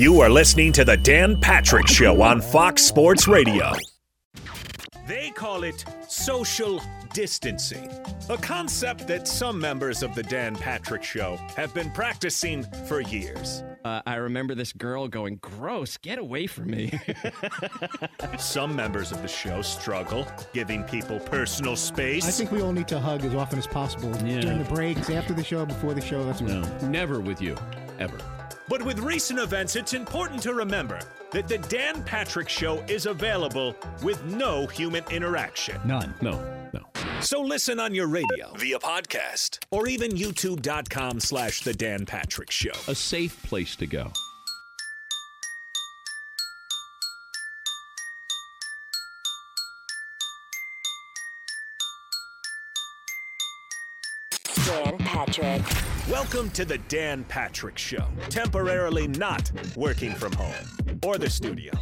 You are listening to The Dan Patrick Show on Fox Sports Radio. They call it social distancing, a concept that some members of The Dan Patrick Show have been practicing for years. Uh, I remember this girl going, gross, get away from me. Some members of the show struggle giving people personal space. I think we all need to hug as often as possible Yeah. during the breaks, after the show, before the show. That's no, never with you, ever. But with recent events, it's important to remember that the Dan Patrick Show is available with no human interaction. None. No, no. So listen on your radio, via podcast, or even youtube.com slash the Dan Patrick Show. A safe place to go. Dan Patrick. Welcome to the Dan Patrick Show. Temporarily not working from home or the studio.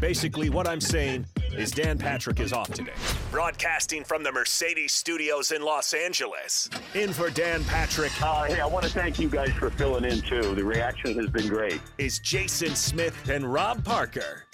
Basically, what I'm saying is Dan Patrick is off today. Broadcasting from the Mercedes Studios in Los Angeles. In for Dan Patrick Uh, hey, I want to thank you guys for filling in too. The reaction has been great. is Jason Smith and Rob Parker.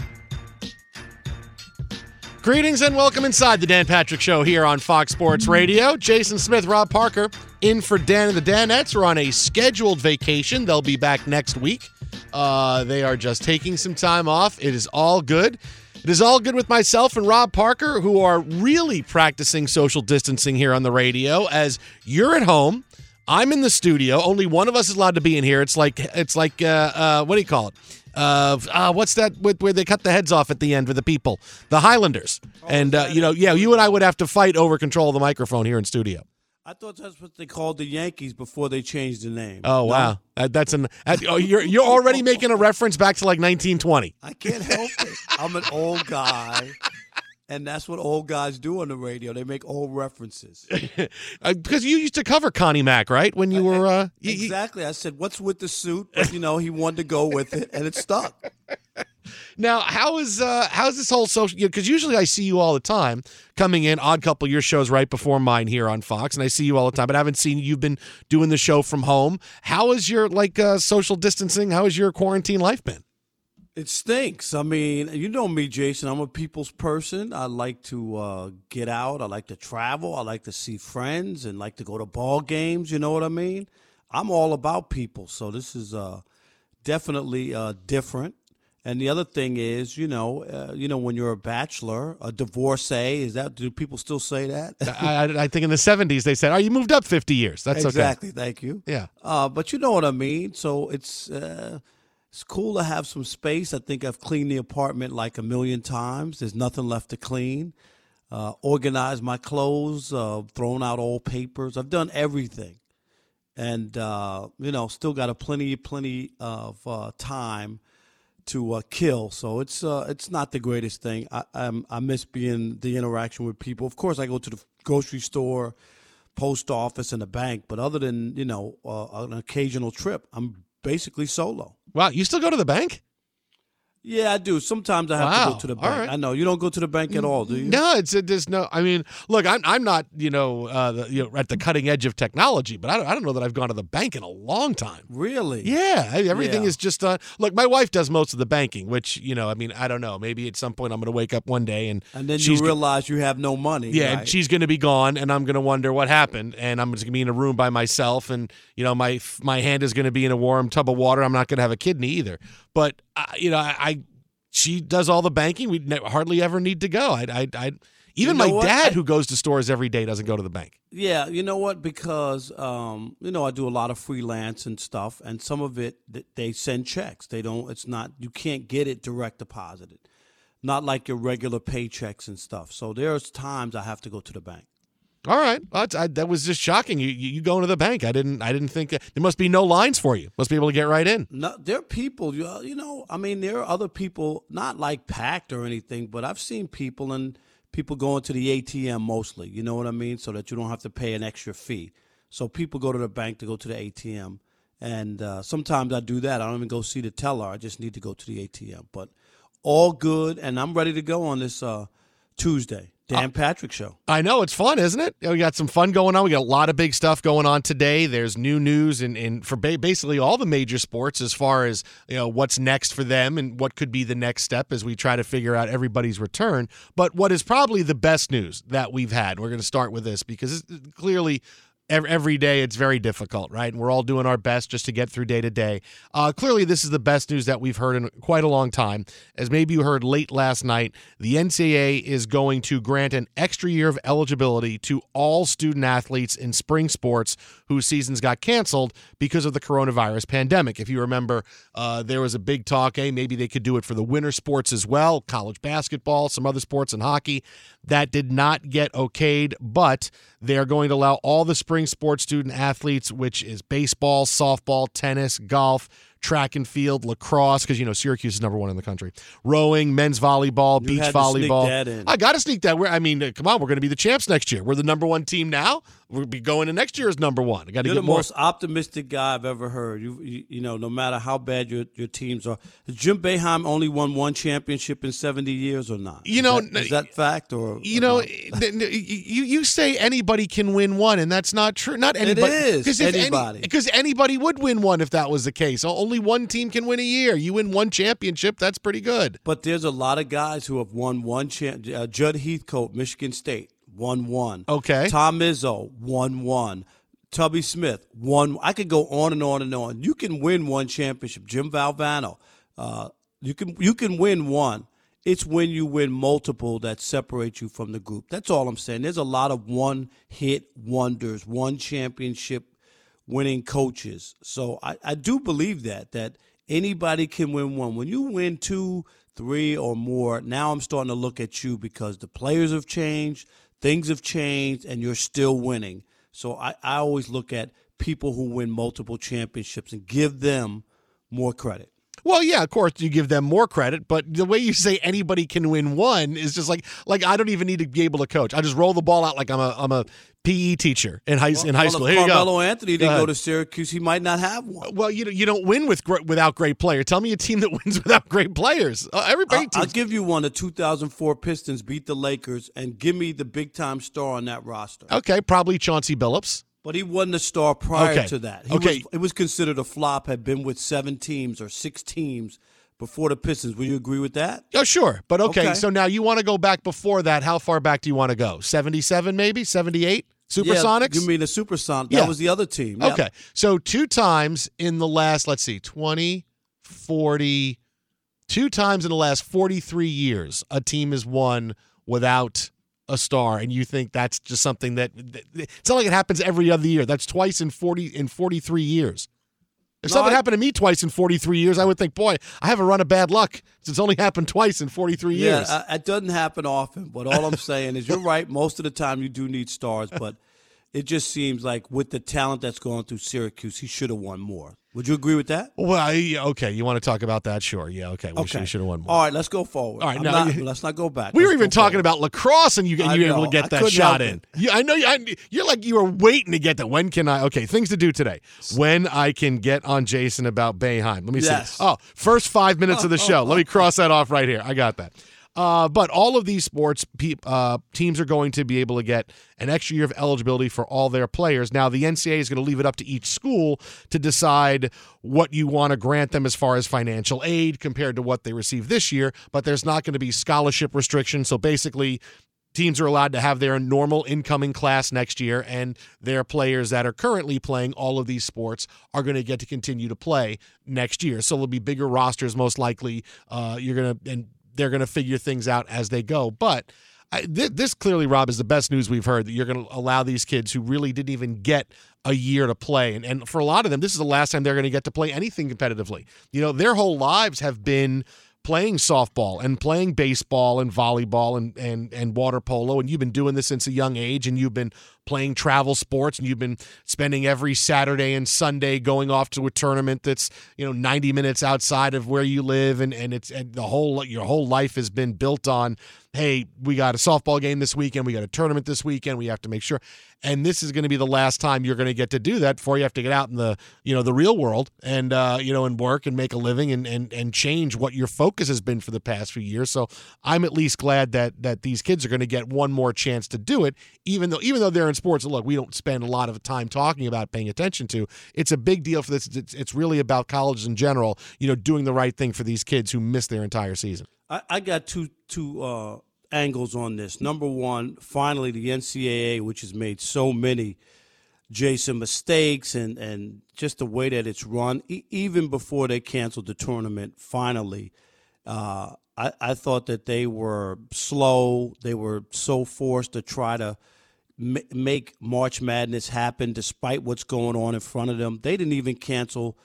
Greetings and welcome inside the Dan Patrick Show here on Fox Sports Radio. Jason Smith, Rob Parker, in for Dan and the Danettes are on a scheduled vacation. They'll be back next week. Uh, they are just taking some time off. It is all good. It is all good with myself and Rob Parker, who are really practicing social distancing here on the radio. As you're at home, I'm in the studio. Only one of us is allowed to be in here. It's like it's like uh, uh, what do you call it? Uh, uh, what's that with, where they cut the heads off at the end for the people? The Highlanders. and uh, you know, yeah, you and I would have to fight over control of the microphone here in studio. I thought that's what they called the Yankees before they changed the name. Oh No, wow, Uh, that's an uh, oh, you're you're already making a reference back to like 1920. I can't help it. I'm an old guy, and that's what old guys do on the radio. They make old references. Uh, because you used to cover Connie Mack, right? When you were uh, you- you- exactly. I said, "What's with the suit?" But you know, he wanted to go with it, and it stuck. Now, how is uh how's this whole social? Because usually I see you all the time coming in. Odd Couple, your show's right before mine here on Fox, and I see you all the time. But I haven't seen you. You've been doing the show from home. How is your like uh, social distancing? How has your quarantine life been? It stinks. I mean, you know me, Jason. I'm a people's person. I like to uh, get out. I like to travel. I like to see friends and like to go to ball games. You know what I mean? I'm all about people. So this is uh, definitely uh, different. And the other thing is, you know, uh, you know, when you're a bachelor, a divorcee, is that do people still say that? I, I, I think in the '70s they said, "Oh, you moved up 50 years." That's exactly. Thank you. Yeah. Uh, but you know what I mean. So it's uh, it's cool to have some space. I think I've cleaned the apartment like a million times. There's nothing left to clean. Uh, organized my clothes, uh, thrown out old papers. I've done everything, and uh, you know, still got a plenty, plenty of uh, time to uh, kill. So it's uh, it's not the greatest thing. I I'm, I miss being the interaction with people. Of course, I go to the grocery store, post office, and the bank. But other than you know an occasional trip, I'm basically solo. Wow, you still go to the bank? Yeah, I do. Sometimes I have to go to the bank. right. I know you don't go to the bank at all, do you? No, it's it, there's no. I mean, look, I'm I'm not you know uh, the, you know at the cutting edge of technology, but I don't, I don't know that I've gone to the bank in a long time. Really? Yeah, I- everything Yeah. is just uh, look. My wife does most of the banking, which you know, I mean, I don't know. Maybe at some point I'm going to wake up one day and And then she's you realize you have no money. yeah, right? and she's going to be gone, and I'm going to wonder what happened, and I'm just going to be in a room by myself, and you know, my my hand is going to be in a warm tub of water. I'm not going to have a kidney either, but uh, you know, I, I she does all the banking. We ne- hardly ever need to go. I, I, I even know my what? dad, who goes to stores every day, doesn't go to the bank. Yeah, you know what? Because um, you know, I do a lot of freelance and stuff, and some of it they send checks. They don't. It's not. You can't get it direct deposited, not like your regular paychecks and stuff. So there's times I have to go to the bank. All right, I, that was just shocking. You, you you going to the bank? I didn't I didn't think there must be no lines for you. Must be able to get right in. No, there are people. You you know, I mean, there are other people, not like packed or anything, but I've seen people and people going to the ATM mostly. You know what I mean? So that you don't have to pay an extra fee. So people go to the bank to go to the ATM, and uh, sometimes I do that. I don't even go see the teller. I just need to go to the ATM. But all good, and I'm ready to go on this uh, Tuesday. Dan uh, Patrick Show. I know it's fun, isn't it? We got some fun going on. We got a lot of big stuff going on today. There's new news in, in for ba- basically all the major sports as far as you know what's next for them and what could be the next step as we try to figure out everybody's return. But what is probably the best news that we've had? We're going to start with this because it's clearly every day it's very difficult, right? And we're all doing our best just to get through day to day. Uh, clearly, this is the best news that we've heard in quite a long time. As maybe you heard late last night, the NCAA is going to grant an extra year of eligibility to all student athletes in spring sports whose seasons got canceled because of the coronavirus pandemic. If you remember, uh, there was a big talk, hey, maybe they could do it for the winter sports as well, college basketball, some other sports, and hockey. That did not get okayed, but they're going to allow all the spring sports student athletes, which is baseball, softball, tennis, golf, track and field, lacrosse, because you know Syracuse is number one in the country. Rowing, men's volleyball, You beach had to sneak volleyball. that in. I got to sneak that. We're, I mean, come on, we're going to be the champs next year. We're the number one team now. We'll be going to next year as number one. I got to get the more. most optimistic guy I've ever heard. You, you, you know, no matter how bad your, your teams are. Has Jim Boeheim only won one championship in 70 years or not? You Is know, that, is that fact or you or know, not? th- th- you you say anybody can win one, and that's not true. Not anybody. is, 'cause if anybody. Because anybody would win one if that was the case. O- Only one team can win a year. You win one championship, that's pretty good. But there's a lot of guys who have won one champ. Uh, Judd Heathcote, Michigan State, won one. Okay. Tom Izzo, won one. Tubby Smith, one. I could go on and on and on. You can win one championship. Jim Valvano, uh, you can you can win one. It's when you win multiple that separate you from the group. That's all I'm saying. There's a lot of one hit wonders, one championship winning coaches. So I, I do believe that that anybody can win one. When you win two, three, or more, now I'm starting to look at you because the players have changed, things have changed, and you're still winning. So I, I always look at people who win multiple championships and give them more credit. Well, yeah, of course you give them more credit, but the way you say anybody can win one is just like like I don't even need to be able to coach. I just roll the ball out like I'm a I'm a PE teacher in high in high Well, school. if Here you go. Carmelo Anthony didn't ahead. go to Syracuse, he might not have one. Well, you you don't win with without great players. Tell me a team that wins without great players. Uh, everybody. I'll, I'll give you one. The 2004 Pistons beat the Lakers, and give me the big time star on that roster. okay, probably Chauncey Billups. But he wasn't a star prior Okay. to that. He Okay. was, it was considered a flop. Had been with seven teams or six teams before the Pistons. Would you agree with that? Oh, sure. But okay, Okay. so now you want to go back before that. How far back do you want to go? 77 maybe? 78? Supersonics? Yeah, you mean the Supersonics? Yeah. That was the other team. Yep. Okay. So two times in the last, let's see, 20, 40, two times in the last 43 years, a team has won without a star. And you think that's just something that, it's not like it happens every other year. That's twice in 40, in 43 years. If No, something I- happened to me twice in 43 years, I would think, boy, I have a run of bad luck. It's only happened twice in 43 Yeah, years. uh, it doesn't happen often. But all I'm saying is, you're right. Most of the time, you do need stars, but it just seems like with the talent that's going through Syracuse, he should have won more. Would you agree with that? well, yeah, okay. You want to talk about that? Sure. Yeah, okay. We should, Okay. should have won more. All right, let's go forward. All right, now not- let's not go back. We were Let's even talking forward. about lacrosse, and you, you were able to get I that shot in. You, I know you, I, you're like you were waiting to get that. When can I? Okay, things to do today. When I can get on Jason about Boeheim. Let me Yes. see. Oh, first five minutes of the show. Let me cross that off right here. I got that. Uh, but all of these sports pe- uh, teams are going to be able to get an extra year of eligibility for all their players. Now, the NCAA is going to leave it up to each school to decide what you want to grant them as far as financial aid compared to what they received this year. But there's not going to be scholarship restrictions. So basically, teams are allowed to have their normal incoming class next year, and their players that are currently playing all of these sports are going to get to continue to play next year. So there'll be bigger rosters, most likely. Uh, you're going to and they're going to figure things out as they go, but. I, th- this clearly, Rob, is the best news we've heard that you're going to allow these kids who really didn't even get a year to play. And, and for a lot of them, this is the last time they're going to get to play anything competitively. You know, their whole lives have been playing softball and playing baseball and volleyball and, and, and water polo. And you've been doing this since a young age and you've been playing travel sports and you've been spending every Saturday and Sunday going off to a tournament that's, you know, 90 minutes outside of where you live and, and it's and the whole your whole life has been built on hey, we got a softball game this weekend, we got a tournament this weekend, we have to make sure. And this is going to be the last time you're going to get to do that before you have to get out in the, you know, the real world and uh, you know, and work and make a living and and and change what your focus has been for the past few years. So I'm at least glad that that these kids are going to get one more chance to do it, even though even though they're in sports. Look, we don't spend a lot of time talking about paying attention to. It's a big deal for this. It's, it's really about colleges in general. You know, doing the right thing for these kids who miss their entire season. I, I got two two uh, angles on this. Number one, finally, the NCAA, which has made so many Jason mistakes and and just the way that it's run, e- even before they canceled the tournament, finally. Uh, I, I thought that they were slow. They were so forced to try to m- make March Madness happen despite what's going on in front of them. They didn't even cancel.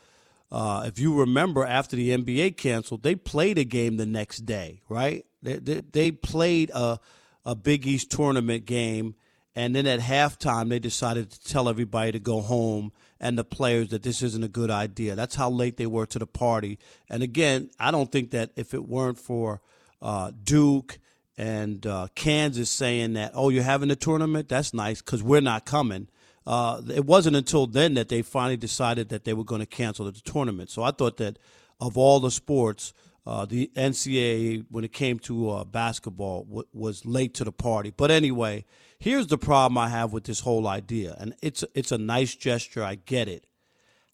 Uh, if you remember, after the NBA canceled, they played a game the next day, right? They, they, they played a, a Big East tournament game, and then at halftime, they decided to tell everybody to go home and the players that this isn't a good idea. That's how late they were to the party. And again, I don't think that if it weren't for uh, Duke and uh, Kansas saying that, oh, you're having a tournament, that's nice because we're not coming. Uh, it wasn't until then that they finally decided that they were going to cancel the tournament. So I thought that of all the sports, uh, the NCAA, when it came to uh, basketball, w- was late to the party. But anyway, here's the problem I have with this whole idea, and it's it's a nice gesture. I get it.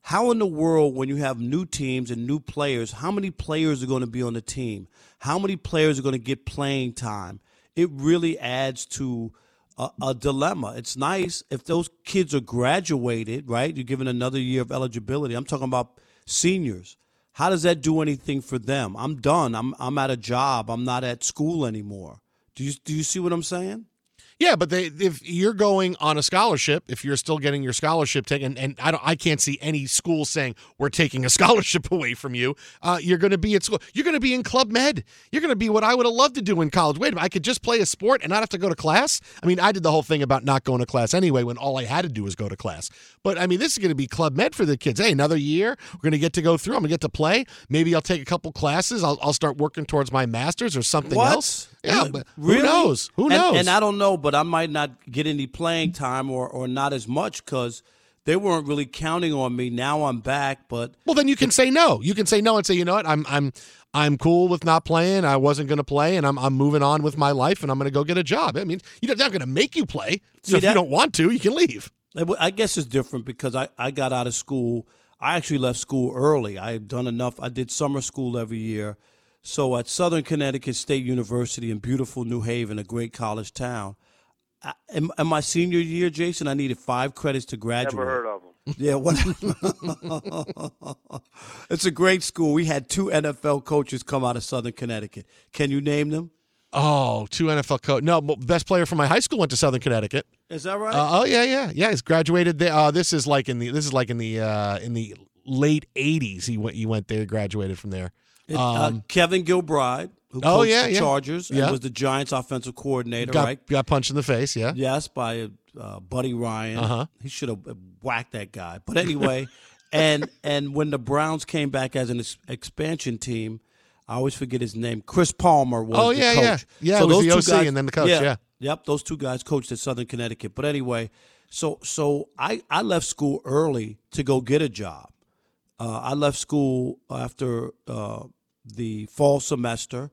How in the world, when you have new teams and new players, how many players are going to be on the team? How many players are going to get playing time? It really adds to a, a dilemma. It's nice if those kids are graduated, right? You're given another year of eligibility. I'm talking about seniors. How does that do anything for them? I'm done. I'm I'm at a job. I'm not at school anymore. Do you do you see what I'm saying? Yeah, but they if you're going on a scholarship, if you're still getting your scholarship taken, and I don't, I can't see any school saying we're taking a scholarship away from you. Uh, you're going to be at school. You're going to be in Club Med. You're going to be what I would have loved to do in college. Wait a minute, I could just play a sport and not have to go to class. I mean, I did the whole thing about not going to class anyway when all I had to do was go to class. But I mean, this is going to be Club Med for the kids. Hey, another year, we're going to get to go through. I'm going to get to play. Maybe I'll take a couple classes. I'll, I'll start working towards my master's or something What? else. Yeah, but really? who knows? Who And- knows? And, I don't know, but I might not get any playing time or, or not as much because they weren't really counting on me. Now I'm back, but Well, then you can say no. You can say no and say, you know what, I'm I'm I'm cool with not playing. I wasn't going to play, and I'm I'm moving on with my life, and I'm going to go get a job. I mean, you know, they're not going to make you play. So See, if you don't want to, you can leave. I guess it's different because I, I got out of school. I actually left school early. I had done enough. I did summer school every year. So at Southern Connecticut State University in beautiful New Haven, a great college town, I, in, in my senior year, Jason, I needed five credits to graduate. Never heard of them. Yeah, what? it's a great school. We had two NFL coaches come out of Southern Connecticut. Can you name them? Oh, two NFL coach. No, best player from my high school went to Southern Connecticut. Is that right? Uh, oh yeah, yeah, yeah. He's graduated there. Uh, this is like in the this is like in the uh, in the late '80s. He went he went there, graduated from there. It- uh, Um, Kevin Gilbride, who Oh, coached yeah, the yeah. Chargers and Yeah. was the Giants' offensive coordinator, got right? got punched in the face. Yeah. Yes, by uh, Buddy Ryan. Uh-huh. He should have whacked that guy. But anyway, and and when the Browns came back as an ex- expansion team, I always forget his name. Chris Palmer was Oh, the yeah, coach. yeah. Yeah, it was those the two OC guys- and then the coach, yeah. Yep, those two guys coached at Southern Connecticut. But anyway, so so I I left school early to go get a job. Uh, I left school after uh, the fall semester,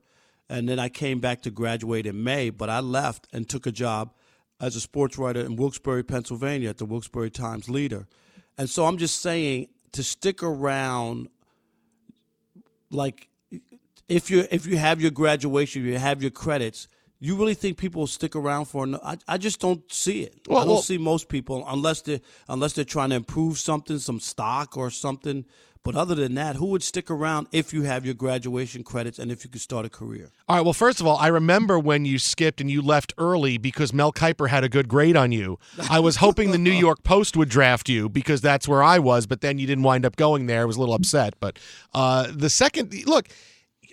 and then I came back to graduate in May. But I left and took a job as a sports writer in Wilkes-Barre, Pennsylvania, at the Wilkes-Barre Times Leader. And so I'm just saying to stick around, like if you if you have your graduation, you have your credits. You really think people will stick around for? No, I, I just don't see it. Well, I don't well- see most people unless they unless they're trying to improve something, some stock or something. But other than that, who would stick around if you have your graduation credits and if you could start a career? All right. Well, first of all, I remember when you skipped and you left early because Mel Kiper had a good grade on you. I was hoping the New York Post would draft you because that's where I was, but then you didn't wind up going there. I was a little upset. But uh, the second, look,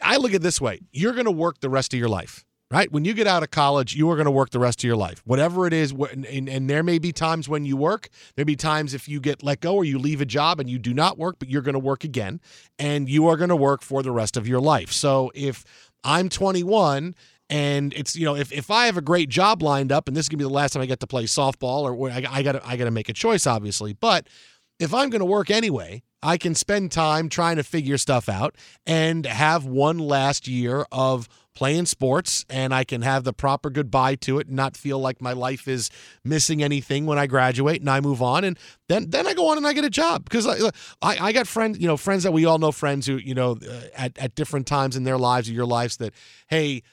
I look at it this way: you're going to work the rest of your life. Right? When you get out of college, you are going to work the rest of your life. Whatever it is, and, there may be times when you work, there may be times if you get let go or you leave a job and you do not work, but you're going to work again, and you are going to work for the rest of your life. So if I'm 21 and it's you know if, if I have a great job lined up and this is gonna be the last time I get to play softball or I, I gotta I gotta make a choice obviously but if I'm gonna work anyway I can spend time trying to figure stuff out and have one last year of playing sports and I can have the proper goodbye to it and not feel like my life is missing anything when I graduate and I move on and then then I go on and I get a job because I, I, I got friends you know friends that we all know friends who you know uh, at, at different times in their lives or your lives that hey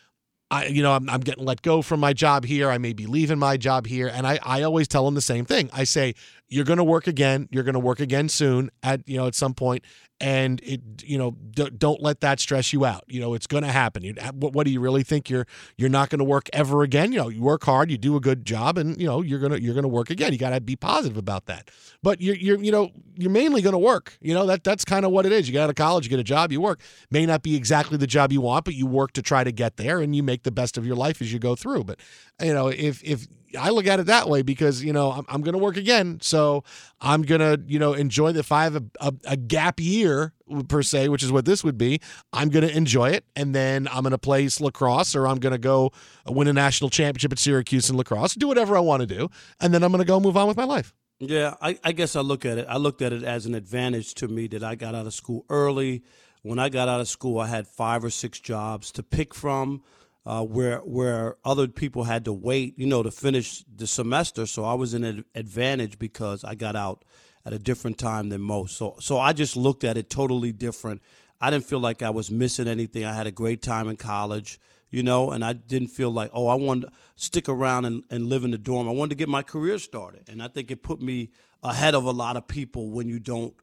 I, you know, I'm, I'm getting let go from my job here. I may be leaving my job here. And I, I always tell them the same thing. I say, you're going to work again. You're going to work again soon at, you know, at some point and it you know d- don't let that stress you out. You know it's going to happen. You, what, what do you really think? You're you're not going to work ever again. You know you work hard you do a good job and you know you're going to you're going to work again. You got to be positive about that. But you're you're you know you're mainly going to work. You know that that's kind of what it is. You get out of college you get a job you work. May not be exactly the job you want but you work to try to get there and you make the best of your life as you go through. But you know if if I look at it that way because you know I'm, I'm going to work again, so I'm going to you know enjoy the. Have a, a, a, gap year per se, which is what this would be, I'm going to enjoy it, and then I'm going to play lacrosse or I'm going to go win a national championship at Syracuse in lacrosse, do whatever I want to do, and then I'm going to go move on with my life. Yeah, I, I guess I look at it. I looked at it as an advantage to me that I got out of school early. When I got out of school, I had five or six jobs to pick from uh, where where other people had to wait, you know, to finish the semester. So I was in an advantage because I got out at a different time than most. So so I just looked at it totally different. I didn't feel like I was missing anything. I had a great time in college, you know, and I didn't feel like, oh, I wanted to stick around and, and live in the dorm. I wanted to get my career started. And I think it put me ahead of a lot of people when you don't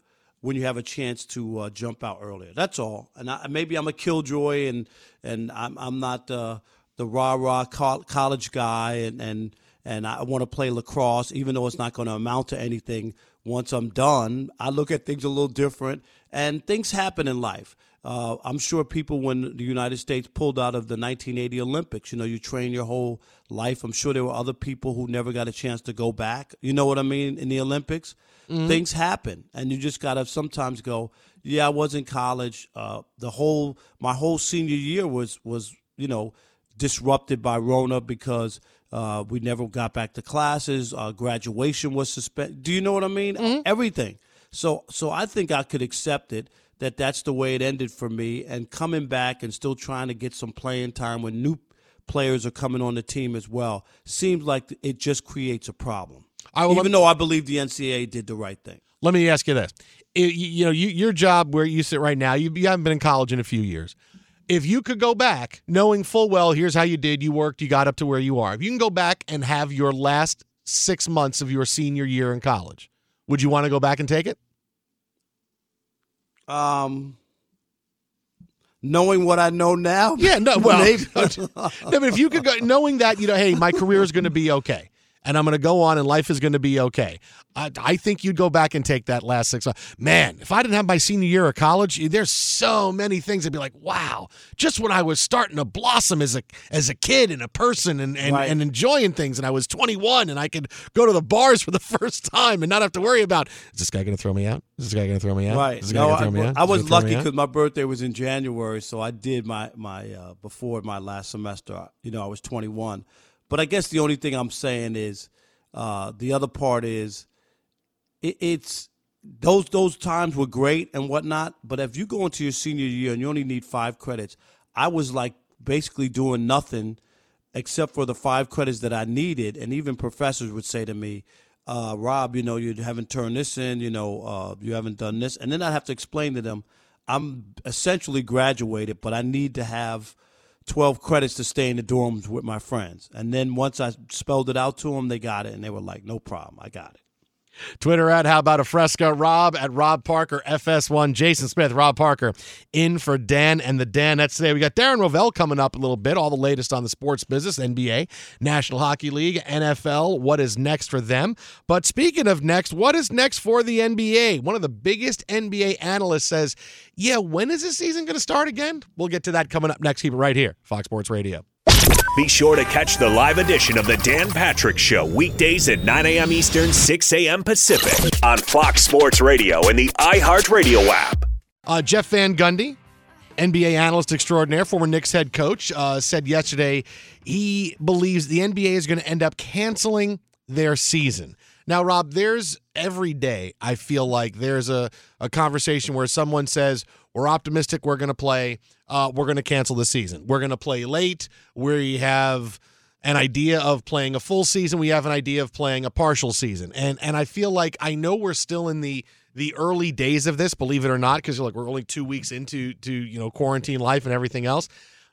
when you have a chance to uh, jump out earlier. That's all. And I, maybe I'm a killjoy and and I'm I'm not uh, the rah rah college guy and and and I want to play lacrosse even though it's not going to amount to anything. Once I'm done, I look at things a little different, and things happen in life. Uh, I'm sure people, when the United States pulled out of the 1980 Olympics, you know, you train your whole life. I'm sure there were other people who never got a chance to go back. You know what I mean? In the Olympics, mm-hmm. things happen, and you just gotta sometimes go. Yeah, I was in college. Uh, the whole my whole senior year was was you know disrupted by Rona because uh, we never got back to classes. Uh, graduation was suspended. Do you know what I mean? Mm-hmm. Everything. So so I think I could accept it that that's the way it ended for me. And coming back and still trying to get some playing time when new players are coming on the team as well seems like it just creates a problem. I will, Even though I believe the NCAA did the right thing. Let me ask you this: it, you know, you, your job where you sit right now, you, you haven't been in college in a few years. If you could go back, knowing full well, here's how you did, you worked, you got up to where you are. If you can go back and have your last six months of your senior year in college, would you want to go back and take it? Um, knowing what I know now. Yeah, no, well, no, but if you could go, knowing that, you know, hey, my career is going to be okay and I'm going to go on and life is going to be okay. I, I, think you'd go back and take that last six. Man, if I didn't have my senior year of college, there's so many things I'd be like, wow, just when I was starting to blossom as a as a kid and a person and and, right. and enjoying things, and I was 21 and I could go to the bars for the first time and not have to worry about is this guy going to throw me out? Is this guy going to throw me out? Right. No, I, I was lucky because my birthday was in January, so I did my my uh, before my last semester. You know, I was 21. But I guess the only thing I'm saying is uh, the other part is it, it's those those times were great and whatnot. But if you go into your senior year and you only need five credits, I was like basically doing nothing except for the five credits that I needed. And even professors would say to me, uh, Rob, you know, you haven't turned this in, you know, uh, you haven't done this. And then I'd have to explain to them, I'm essentially graduated, but I need to have 12 credits to stay in the dorms with my friends. And then once I spelled it out to them, they got it and they were like, no problem, I got it. Twitter at How About a Fresca, Rob at Rob Parker, FS1, Jason Smith, Rob Parker, in for Dan and the Danettes today. We got Darren Rovell coming up a little bit, all the latest on the sports business, NBA, National Hockey League, NFL, what is next for them. But speaking of next, what is next for the NBA? One of the biggest NBA analysts says, yeah, when is this season going to start again? We'll get to that coming up next. Keep it right here, Fox Sports Radio. Be sure to catch the live edition of the Dan Patrick Show weekdays at 9 a.m. Eastern, 6 a.m. Pacific on Fox Sports Radio and the iHeartRadio app. Uh, Jeff Van Gundy, NBA analyst extraordinaire, former Knicks head coach, uh, said yesterday he believes the NBA is going to end up canceling their season. Now, Rob, there's every day, I feel like there's a, a conversation where someone says, We're optimistic, we're going to play, uh, we're going to cancel the season. We're going to play late. We have an idea of playing a full season. We have an idea of playing a partial season. And and I feel like I know we're still in the the early days of this, believe it or not, because you're like we're only two weeks into to you know quarantine life and everything else.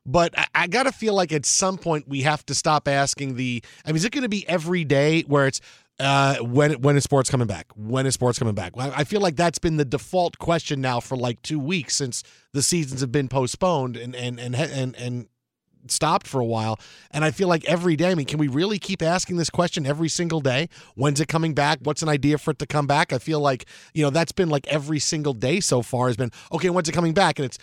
But I, I got to feel like at some point we have to stop asking the. I mean, is it going to be every day where it's uh, when when is sports coming back? When is sports coming back? I, I feel like that's been the default question now for like two weeks since the seasons have been postponed and and and and and stopped for a while. And I feel like every day, I mean, can we really keep asking this question every single day? When's it coming back? What's an idea for it to come back? I feel like, you know, that's been like every single day so far has been, okay, when's it coming back? And it's,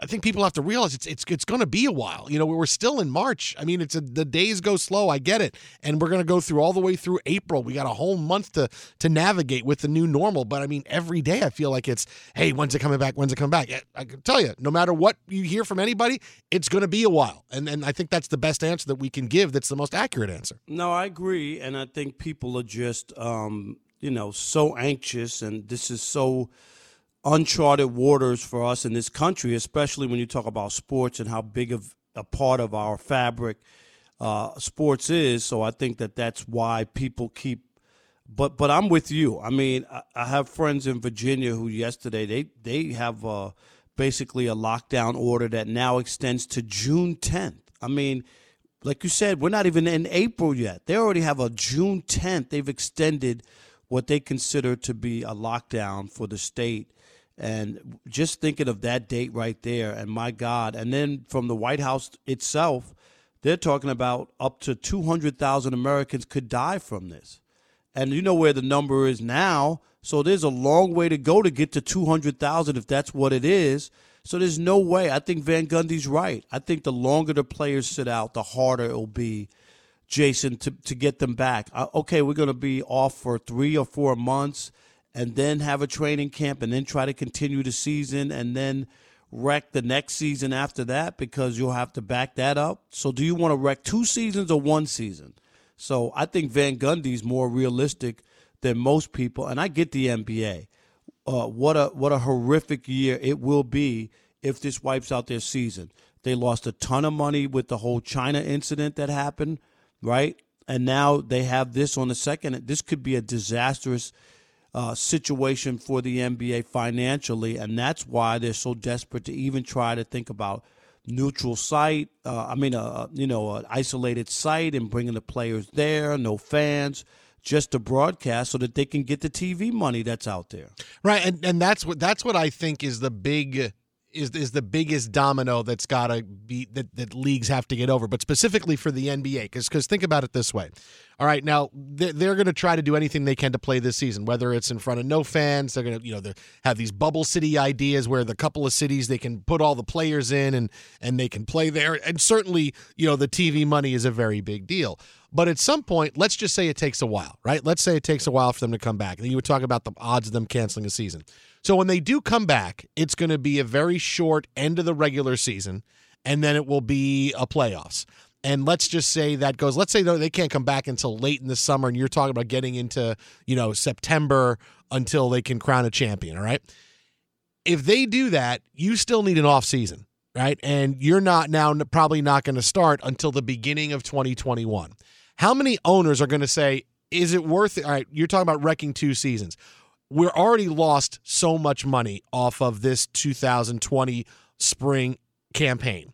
I think people have to realize it's it's it's going to be a while. You know, we're still in March. I mean, it's a, the days go slow. I get it, and we're going to go through all the way through April. We got a whole month to to navigate with the new normal. But I mean, every day I feel like it's hey, when's it coming back? When's it coming back? I can tell you, no matter what you hear from anybody, it's going to be a while. And and I think that's the best answer that we can give. That's the most accurate answer. No, I agree, and I think people are just um, you know so anxious, and this is so uncharted waters for us in this country, especially when you talk about sports and how big of a part of our fabric uh, sports is. So I think that that's why people keep. But but I'm with you. I mean, I, I have friends in Virginia who yesterday they they have uh, basically a lockdown order that now extends to June 10th. I mean. Like you said, we're not even in April yet. They already have a June 10th. They've extended what they consider to be a lockdown for the state and just thinking of that date right there, and my God. And then from the White House itself, they're talking about up to 200,000 Americans could die from this. And you know where the number is now. So there's a long way to go to get to 200,000 if that's what it is. So there's no way. I think Van Gundy's right. I think the longer the players sit out, the harder it'll be, Jason, to, to get them back. Uh, okay, we're going to be off for three or four months and then have a training camp and then try to continue the season and then wreck the next season after that because you'll have to back that up. So do you want to wreck two seasons or one season? So I think Van Gundy's more realistic than most people, and I get the NBA uh, what a what a horrific year it will be if this wipes out their season. They lost a ton of money with the whole China incident that happened, right? And now they have this on the second. This could be a disastrous uh, situation for the NBA financially, and that's why they're so desperate to even try to think about neutral site. Uh, I mean, a you know, an isolated site and bringing the players there, no fans just to broadcast so that they can get the TV money that's out there. Right, and and that's what that's what I think is the big is is the biggest domino that's got to be that, that leagues have to get over, but specifically for the NBA, because because think about it this way. All right, now they're, they're going to try to do anything they can to play this season, whether it's in front of no fans. They're going to you know have these bubble city ideas where the couple of cities they can put all the players in and and they can play there, and certainly you know the TV money is a very big deal. But at some point, let's just say it takes a while, right? Let's say it takes a while for them to come back. And you were talking about the odds of them canceling a season. So when they do come back, it's going to be a very short end of the regular season, and then it will be a playoffs. And let's just say that goes. Let's say they can't come back until late in the summer, and you're talking about getting into you know September until they can crown a champion. All right. If they do that, you still need an off season, right? And you're not now probably not going to start until the beginning of 2021. How many owners are going to say, is it worth it? All right, you're talking about wrecking two seasons. We're already lost so much money off of this 2020 spring campaign.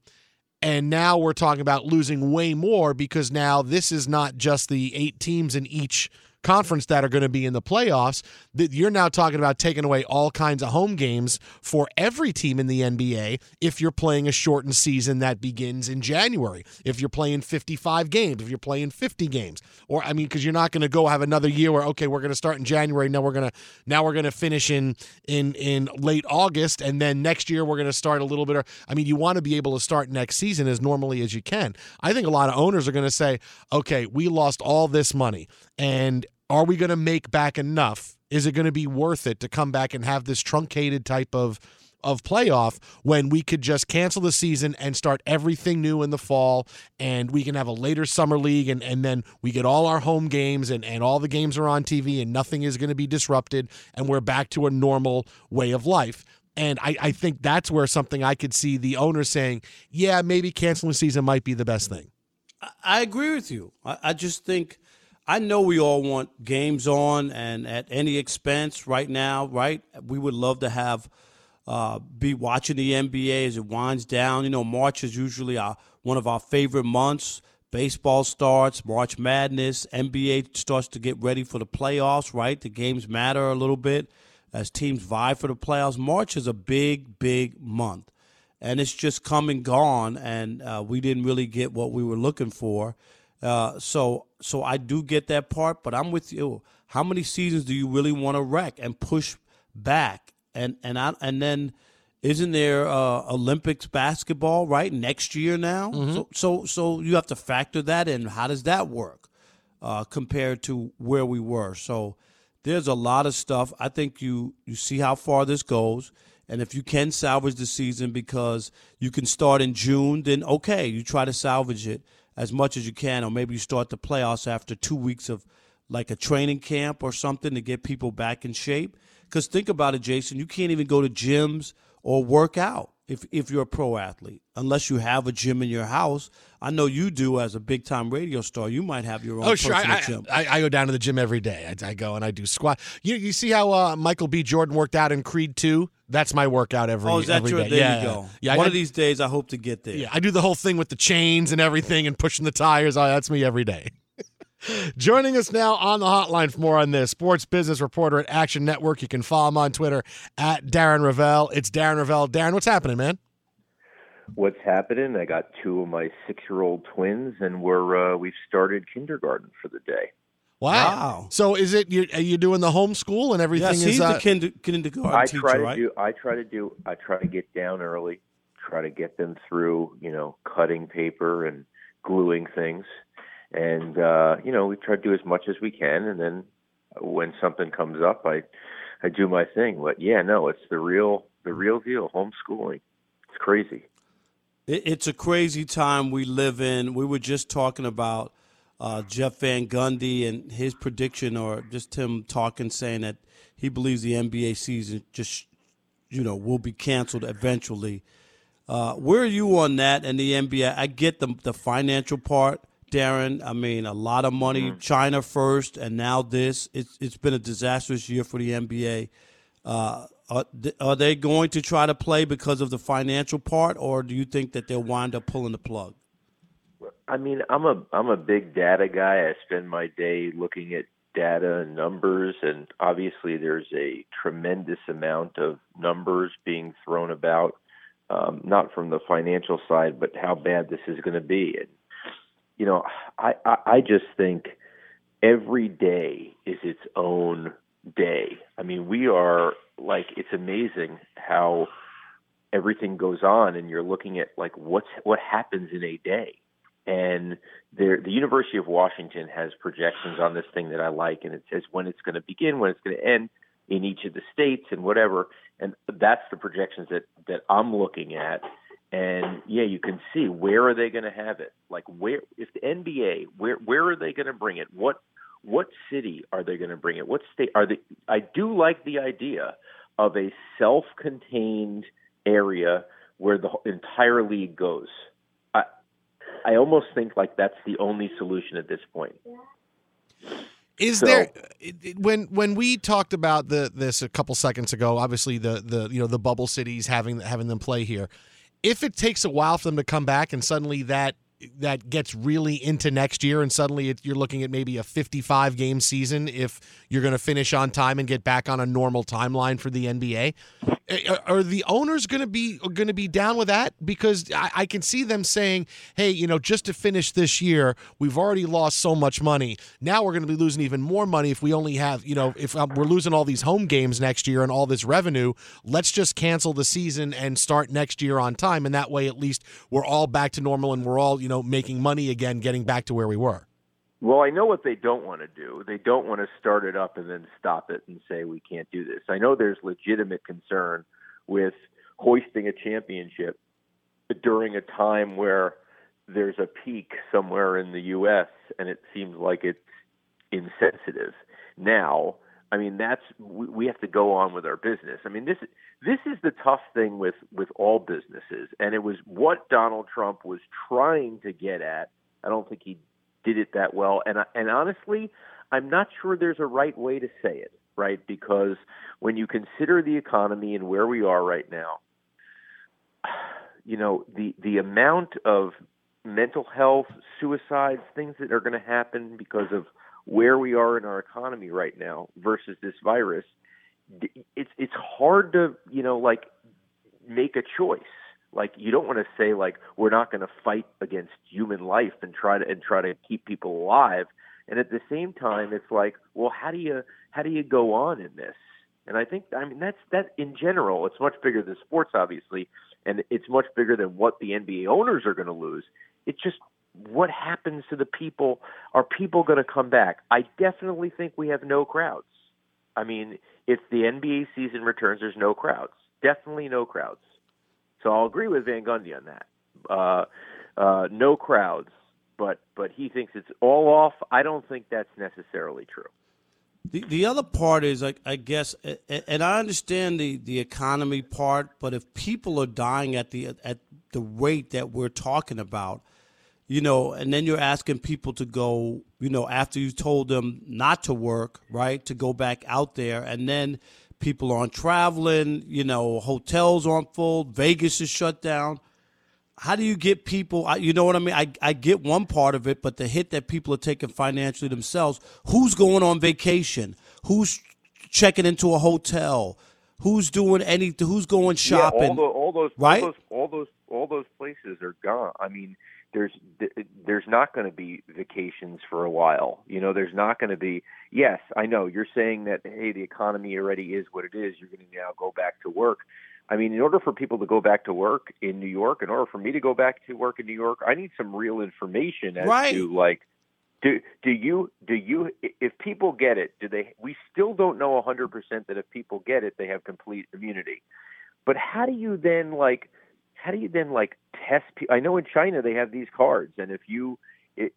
And now we're talking about losing way more because now this is not just the eight teams in each conference that are going to be in the playoffs. That you're now talking about taking away all kinds of home games for every team in the NBA if you're playing a shortened season that begins in January. If you're playing 55 games, if you're playing 50 games, or I mean, because you're not going to go have another year where okay, we're going to start in January. Now we're gonna now we're going to finish in in in late August, and then next year we're going to start a little bit. I mean, you want to be able to start next season as normally as you can. I think a lot of owners are going to say, okay, we lost all this money, and are we going to make back enough? Is it going to be worth it to come back and have this truncated type of of playoff when we could just cancel the season and start everything new in the fall and we can have a later summer league and, and then we get all our home games and, and all the games are on TV and nothing is going to be disrupted and we're back to a normal way of life. And I, I think that's where something I could see the owner saying, yeah, maybe canceling season might be the best thing. I agree with you. I, I just think I know we all want games on and at any expense right now, right? We would love to have uh, be watching the NBA as it winds down. You know, March is usually our one of our favorite months. Baseball starts, March Madness, NBA starts to get ready for the playoffs, right? The games matter a little bit as teams vie for the playoffs. March is a big, big month, and it's just come and gone, and uh, we didn't really get what we were looking for. Uh, so, so I do get that part, but I'm with you. How many seasons do you really want to wreck and push back? And and I, and then isn't there uh, Olympics basketball right next year now? Mm-hmm. So so so you have to factor that in. How does that work uh, compared to where we were? So there's a lot of stuff. I think you you see how far this goes. And if you can salvage the season because you can start in June, then okay, you try to salvage it as much as you can, or maybe you start the playoffs after two weeks of like a training camp or something to get people back in shape. Because think about it, Jason, you can't even go to gyms or work out if if you're a pro athlete unless you have a gym in your house. I know you do as a big time radio star. You might have your own Oh, sure. personal I, gym. I, I go down to the gym every day. I, I go and I do squat. You you see how uh, Michael B. Jordan worked out in Creed 2? That's my workout every oh, is that your? day. There yeah. you go. Yeah, One I, of these days, I hope to get there. Yeah, I do the whole thing with the chains and everything and pushing the tires. Oh, that's me every day. Joining us now on the hotline for more on this, sports business reporter at Action Network. You can follow him on Twitter at Darren Rovell. It's Darren Rovell. Darren, what's happening, man? what's happening. I got two of my six-year-old twins, and we're uh, we've started kindergarten for the day. Wow. Wow. So is it you? Are you doing the homeschool and everything? Yes, is he's uh, the kinder, kindergarten I teacher, try to right? do. I try to do. I try to get down early. Try to get them through. You know, cutting paper and gluing things, and uh, you know, we try to do as much as we can, and then when something comes up, I I do my thing. But yeah, no, it's the real the real deal. Homeschooling. It's crazy. It's a crazy time we live in. We were just talking about uh, Jeff Van Gundy and his prediction, or just him talking, saying that he believes the NBA season just, you know, will be canceled eventually. Uh, where are you on that and the NBA? I get the the financial part, Darren. I mean, a lot of money. China first, and now this. It's it's been a disastrous year for the NBA. Uh, are, th- are they going to try to play because of the financial part, or do you think that they'll wind up pulling the plug? I mean, I'm a I'm a big data guy. I spend my day looking at data and numbers, and obviously there's a tremendous amount of numbers being thrown about, um, not from the financial side, but how bad this is going to be. And you know, I, I I just think every day is its own day. I mean, we are like it's amazing how everything goes on, and you're looking at like what's what happens in a day and there, the University of Washington has projections on this thing that I like, and it says when it's going to begin, when it's going to end in each of the states, and whatever. And that's the projections that that I'm looking at. And yeah, you can see where are they going to have it? Like where if the NBA, where where are they going to bring it? What what city are they going to bring it? What state are they? I do like the idea of a self-contained area where the entire league goes. I, I almost think like that's the only solution at this point. Is So- there when when we talked about the this a couple seconds ago? Obviously, the the you know the bubble cities having having them play here. If it takes a while for them to come back, and suddenly that that gets really into next year, and suddenly it, you're looking at maybe a 55 game season if you're going to finish on time and get back on a normal timeline for the NBA. Are the owners going to be going to be down with that? Because I, I, can see them saying, "Hey, you know, just to finish this year, we've already lost so much money. Now we're going to be losing even more money if we only have, you know, if um, we're losing all these home games next year and all this revenue. Let's just cancel the season and start next year on time, and that way, at least we're all back to normal and we're all, you know, making money again, getting back to where we were." Well, I know what they don't want to do. They don't want to start it up and then stop it and say we can't do this. I know there's legitimate concern with hoisting a championship during a time where there's a peak somewhere in the U.S. and it seems like it's insensitive. Now, I mean that's we have to go on with our business. I mean this this is the tough thing with with all businesses, and it was what Donald Trump was trying to get at. I don't think he did it that well. And and honestly, I'm not sure there's a right way to say it, right? Because when you consider the economy and where we are right now, you know, the the amount of mental health, suicides, things that are going to happen because of where we are in our economy right now versus this virus, it's it's hard to, you know, like make a choice. Like you don't want to say like we're not going to fight against human life and try to and try to keep people alive. And at the same time it's like well how do you how do you go on in this? And i think i mean that's that in general it's much bigger than sports obviously and it's much bigger than what the nba owners are going to lose. It's just what happens to the people are people going to come back i definitely think we have no crowds i mean if the nba season returns there's no crowds definitely no crowds so I'll agree with Van Gundy on that. Uh, uh, no crowds, but but he thinks it's all off. I don't think that's necessarily true. The the other part is, I, I guess, and I understand the, the economy part, but if people are dying at the at the rate that we're talking about, you know, and then you're asking people to go, you know, after you told them not to work, right, to go back out there, and then people aren't traveling, you know, hotels aren't full, Vegas is shut down. How do you get people, you know what I mean? I, I get one part of it, but the hit that people are taking financially themselves, who's going on vacation? Who's checking into a hotel? Who's doing any? Who's going shopping? Yeah, all, the, all those, right? All those, all those, all those places are gone. I mean, there's there's not going to be vacations for a while. You know, there's not going to be. Yes, I know you're saying that. Hey, the economy already is what it is. You're going to now go back to work. I mean, in order for people to go back to work in New York, in order for me to go back to work in New York, I need some real information as right. to like, do do you do you if people get it, do they? We still don't know 100% that if people get it, they have complete immunity. But how do you then like? How do you then like test people? I know in China they have these cards, and if you if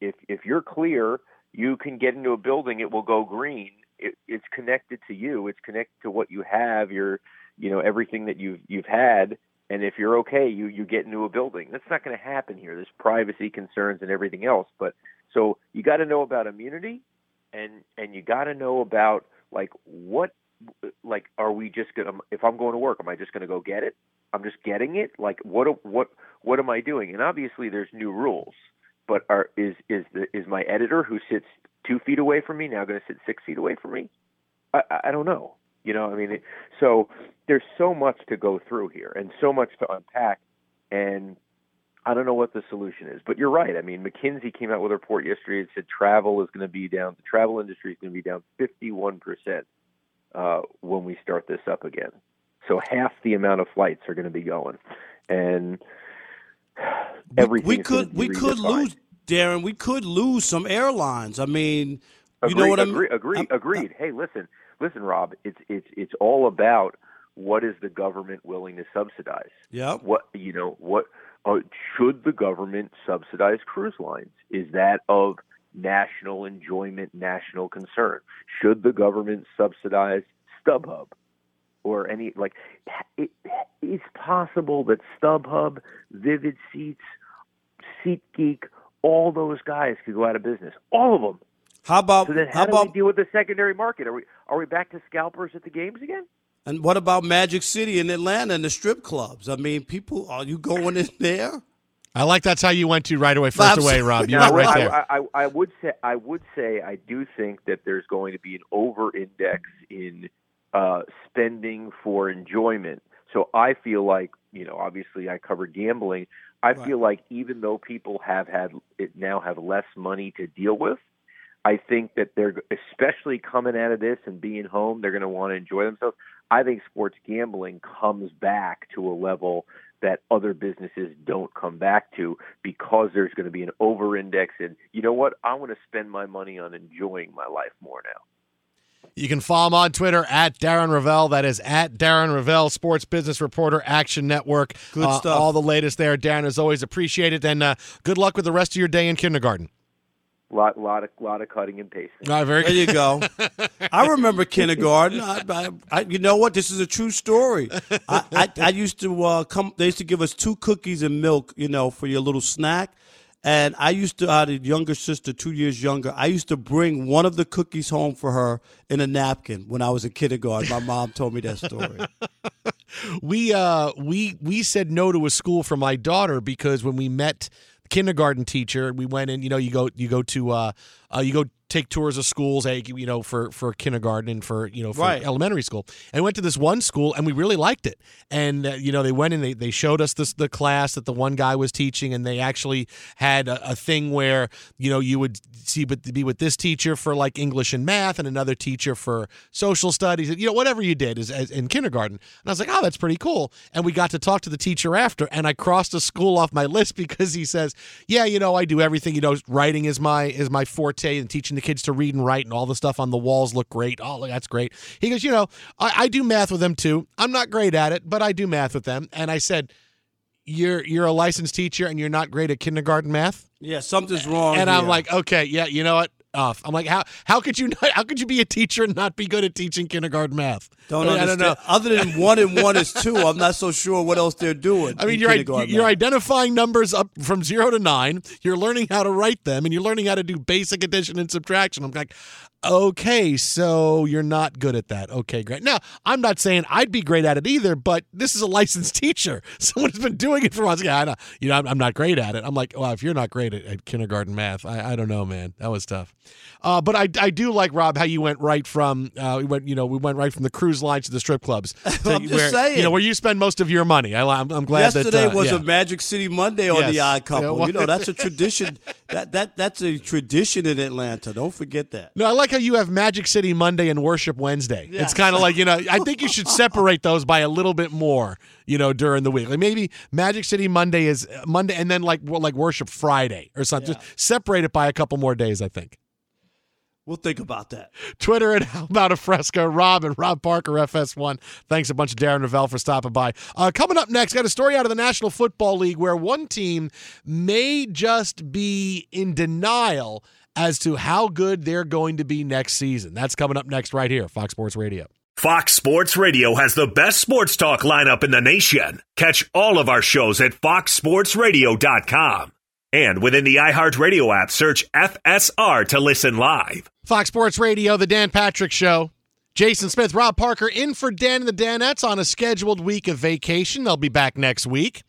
if if, you're clear, you can get into a building. It will go green. It, it's connected to you. It's connected to what you have. Your you know everything that you've you've had. And if you're okay, you you get into a building. That's not going to happen here. There's privacy concerns and everything else. But so you got to know about immunity, and and you got to know about like what like are we just gonna if i'm going to work am i just to go get it I'm just getting it. Like what what what am I doing? And obviously there's new rules, but are is is the is my editor who sits two feet away from me now going to sit six feet away from me? I, I don't know. You know, I mean, it, so there's so much to go through here and so much to unpack, and I don't know what the solution is. But you're right. I mean, McKinsey came out with a report yesterday that said travel is going to be down. The travel industry is going to be down 51 percent uh, when we start this up again. So half the amount of flights are going to be going, and everything. We could we could lose, Darren. We could lose some airlines. I mean, you know what I mean? Agree, agreed. hey, listen, listen, Rob. It's it's it's all about what is the government willing to subsidize. Yeah. What you know what uh, should the government subsidize cruise lines? Is that of national enjoyment, national concern? Should the government subsidize StubHub? or any like it, it's possible that StubHub, Vivid Seats, SeatGeek, all those guys could go out of business. All of them. How about so then how, how do about, we deal with the secondary market? Are we are we back to scalpers at the games again? And what about Magic City in Atlanta and the strip clubs? I mean, people are you going in there? I like that's how you went to right away. First away, Rob. You Now, went right I, there. I, I, I would say I would say I do think that there's going to be an over-index in uh, spending for enjoyment. So I feel like you know, obviously, I cover gambling. I feel like even though people have had it now have less money to deal with, I think that they're especially coming out of this and being home, they're going to want to enjoy themselves. I think sports gambling comes back to a level that other businesses don't come back to because there's going to be an over index And you know what I want to spend my money on enjoying my life more now. You can follow him on Twitter at Darren Rovell. That is at Darren Rovell, Sports Business Reporter, Action Network. Good Uh, stuff. All the latest there. Darren, as always, appreciate it. And uh, good luck with the rest of your day in kindergarten. Lot lot of lot of cutting and pasting. All right, very There you go. I remember kindergarten. I, I, I, you know what? This is a true story. I, I, I used to uh, come. They used to give us two cookies and milk, you know, for your little snack. And I used to, I had a younger sister, two years younger. I used to bring one of the cookies home for her in a napkin when I was in kindergarten. My mom told me that story. we uh we we said no to a school for my daughter because when we met the kindergarten teacher we went in you know you go you go to uh, uh you go take tours of schools you know for for kindergarten and for you know for Right. elementary school. And went to this one school and we really liked it. And uh, you know they went and they, they showed us this the class that the one guy was teaching and they actually had a, a thing where you know you would see but be with this teacher for like english and math and another teacher for social studies you know whatever you did is, as in kindergarten. And i was like oh that's pretty cool. And we got to talk to the teacher after and i crossed a school off my list because he says yeah you know i do everything you know writing is my is my forte and teaching the kids to read and write and all the stuff on the walls look great oh look, that's great he goes you know I, I do math with them too i'm not great at it but i do math with them and i said you're you're a licensed teacher and you're not great at kindergarten math Yeah, something's wrong. and I'm like, okay, yeah, you know what? Off. I'm like, how how could you not, how could you be a teacher and not be good at teaching kindergarten math? Don't I mean, I don't know. Other than one and one is two, I'm not so sure what else they're doing. I mean, you're you're identifying numbers up from zero to nine. You're learning how to write them, and you're learning how to do basic addition and subtraction. I'm like, okay, so you're not good at that. Okay, great. Now, I'm not saying I'd be great at it either, but this is a licensed teacher. Someone has been doing it for months. Yeah, I know. You know, I'm, I'm not great at it. I'm like, well, if you're not great at, at kindergarten math, I, I don't know, man. That was tough. Uh, but I, I do like Rob how you went right from uh, we went you know we went right from the cruise lines to the strip clubs. to I'm just where, saying. You know where you spend most of your money. I, I'm, I'm glad that Yesterday uh, was yeah. a Magic City Monday on Yes. the Odd Couple. you know that's a tradition. that that that's a tradition in Atlanta. Don't forget that. No, I like how you have Magic City Monday and Worship Wednesday. Yes. It's kind of like, you know, I think you should separate those by a little bit more, you know, during the week. Like maybe Magic City Monday is uh, Monday and then like like Worship Friday or something. Just separate it by a couple more days, I think. We'll think about that. Twitter at How About a Fresca, Rob and Rob Parker, FS1. Thanks a bunch of Darren Rovell for stopping by. Uh, coming up next, got a story out of the National Football League where one team may just be in denial as to how good they're going to be next season. That's coming up next, right here, Fox Sports Radio. Fox Sports Radio has the best sports talk lineup in the nation. Catch all of our shows at foxsportsradio.com. And within the iHeartRadio app, search FSR to listen live. Fox Sports Radio, The Dan Patrick Show. Jason Smith, Rob Parker in for Dan and the Danettes on a scheduled week of vacation. They'll be back next week.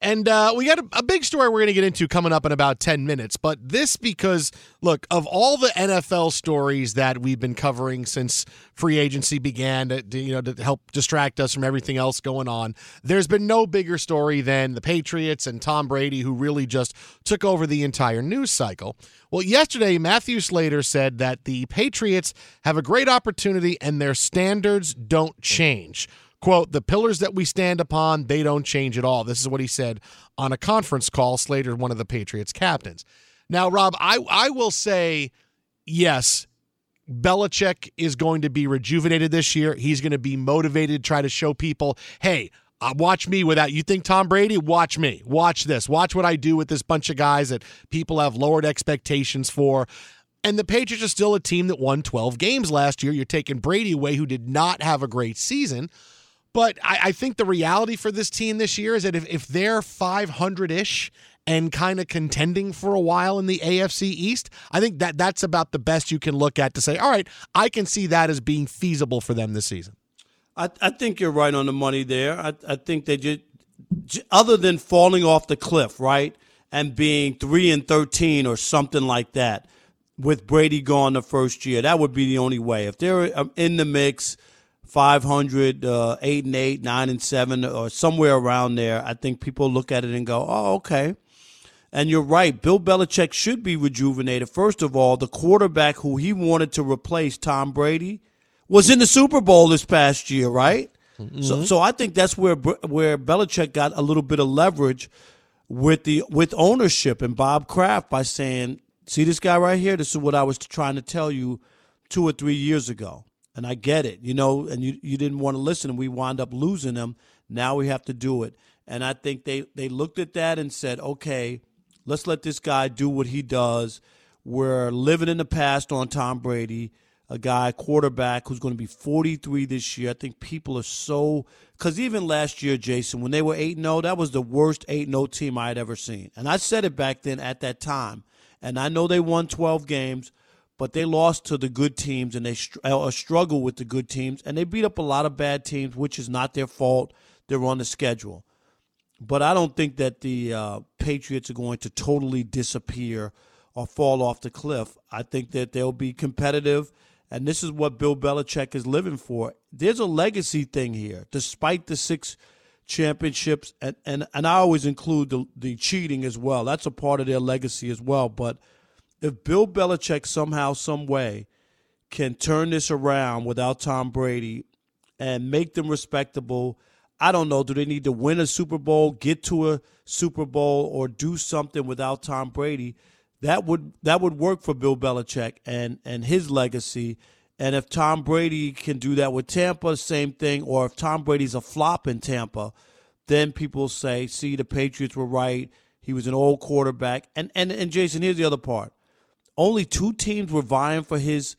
And uh, we got a, a big story we're going to get into coming up in about 10 minutes. But this because, look, of all the NFL stories that we've been covering since free agency began to, you know, to help distract us from everything else going on, there's been no bigger story than the Patriots and Tom Brady, who really just took over the entire news cycle. Well, yesterday, Matthew Slater said that the Patriots have a great opportunity and their standards don't change. Quote, the pillars that we stand upon, they don't change at all. This is what he said on a conference call. Slater, one of the Patriots captains. Now, Rob, I, I will say, yes, Belichick is going to be rejuvenated this year. He's going to be motivated, try to show people, hey, uh, watch me without you think Tom Brady? Watch me. Watch this. Watch what I do with this bunch of guys that people have lowered expectations for. And the Patriots are still a team that won 12 games last year. You're taking Brady away, who did not have a great season. But I, I think the reality for this team this year is that if, if they're 500 ish and kind of contending for a while in the AFC East, I think that that's about the best you can look at to say, all right, I can see that as being feasible for them this season. I, I think you're right on the money there. I, I think they just other than falling off the cliff, right, and being three and thirteen or something like that, with Brady gone the first year, that would be the only way. If they're um, in the mix, 500, uh, eight and eight, nine and seven, or somewhere around there, I think people look at it and go, "Oh, okay." And you're right. Bill Belichick should be rejuvenated. First of all, the quarterback who he wanted to replace Tom Brady was in the Super Bowl this past year, right? So, so I think that's where where Belichick got a little bit of leverage with the with ownership and Bob Kraft by saying, "See this guy right here? This is what I was trying to tell you two or three years ago." And I get it, you know, and you, you didn't want to listen, and we wound up losing him. Now we have to do it. And I think they, they looked at that and said, okay, let's let this guy do what he does. We're living in the past on Tom Brady, a guy, quarterback, who's going to be 43 this year. I think people are so, because even last year, Jason, when they were 8 0, that was the worst 8 0 team I had ever seen. And I said it back then at that time. And I know they won 12 games but they lost to the good teams and they str- uh, struggle with the good teams and they beat up a lot of bad teams, which is not their fault. They're on the schedule. But I don't think that the uh, Patriots are going to totally disappear or fall off the cliff. I think that they'll be competitive, and this is what Bill Belichick is living for. There's a legacy thing here, despite the six championships, and, and, and I always include the, the cheating as well. That's a part of their legacy as well. But if Bill Belichick somehow, some way, can turn this around without Tom Brady and make them respectable, I don't know. Do they need to win a Super Bowl, get to a Super Bowl, or do something without Tom Brady? That would that would work for Bill Belichick and and his legacy. And if Tom Brady can do that with Tampa, same thing. Or if Tom Brady's a flop in Tampa, then people say, "See, the Patriots were right. He was an old quarterback." And and and Jason, here's the other part only two teams were vying for his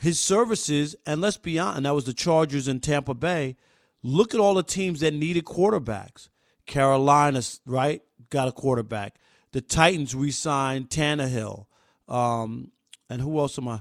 his services, and let's be honest, and that was the Chargers and Tampa Bay. Look at all the teams that needed quarterbacks. Carolina, right, got a quarterback. The Titans re-signed Tannehill, um, and who else am I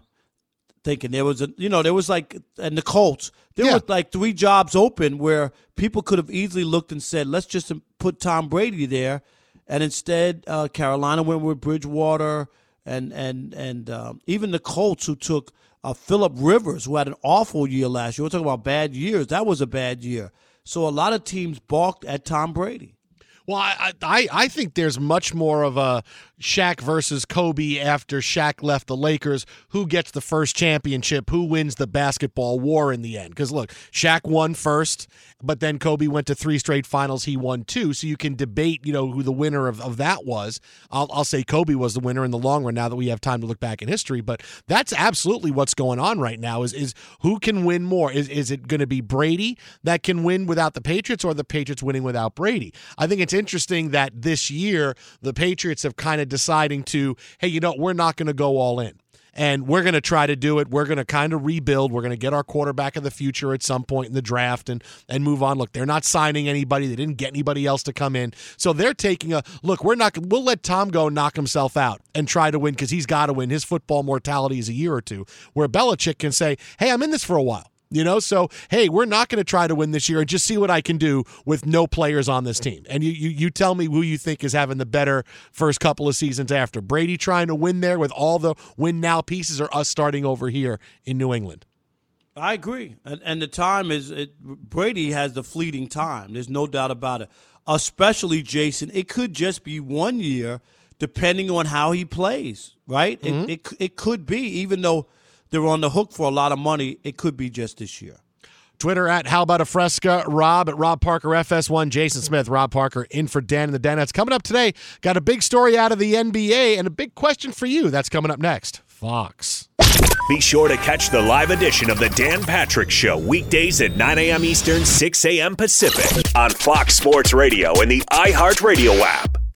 thinking? There was a, you know, there was like, and the Colts. There Yeah. were like three jobs open where people could have easily looked and said, let's just put Tom Brady there, and instead, uh, Carolina went with Bridgewater and and and um, even the Colts who took uh, Philip Rivers, who had an awful year last year. We're talking about bad years. That was a bad year. So a lot of teams balked at Tom Brady. Well, I, I I think there's much more of a Shaq versus Kobe after Shaq left the Lakers. Who gets the first championship? Who wins the basketball war in the end? Because look, Shaq won first, but then Kobe went to three straight finals. He won two. So you can debate, you know, who the winner of, of that was. I'll, I'll say Kobe was the winner in the long run now that we have time to look back in history. But that's absolutely what's going on right now is, is who can win more? Is, is it going to be Brady that can win without the Patriots or the Patriots winning without Brady? I think it's interesting that this year the Patriots have kind of deciding to, hey, you know, we're not going to go all in and we're going to try to do it. We're going to kind of rebuild. We're going to get our quarterback of the future at some point in the draft and and move on. Look, they're not signing anybody. They didn't get anybody else to come in, so they're taking a look. We're not. We'll let Tom go knock himself out and try to win because he's got to win. His football mortality is a year or two. Where Belichick can say, "Hey, I'm in this for a while." You know, so hey, we're not going to try to win this year and just see what I can do with no players on this team. And you, you you tell me who you think is having the better first couple of seasons after Brady trying to win there with all the win now pieces, or us starting over here in New England. I agree, and, and the time is it, Brady has the fleeting time. There's no doubt about it. Especially Jason, it could just be one year, depending on how he plays. Right? It, mm-hmm. it it could be, even though they're on the hook for a lot of money. It could be just this year. Twitter at How About a Fresca, Rob at Rob Parker FS1, Jason Smith, Rob Parker in for Dan and the Danettes. Coming up today, got a big story out of the NBA and a big question for you. That's coming up next. Fox. Be sure to catch the live edition of the Dan Patrick Show weekdays at 9 a.m. Eastern, 6 a.m. Pacific on Fox Sports Radio and the iHeartRadio app.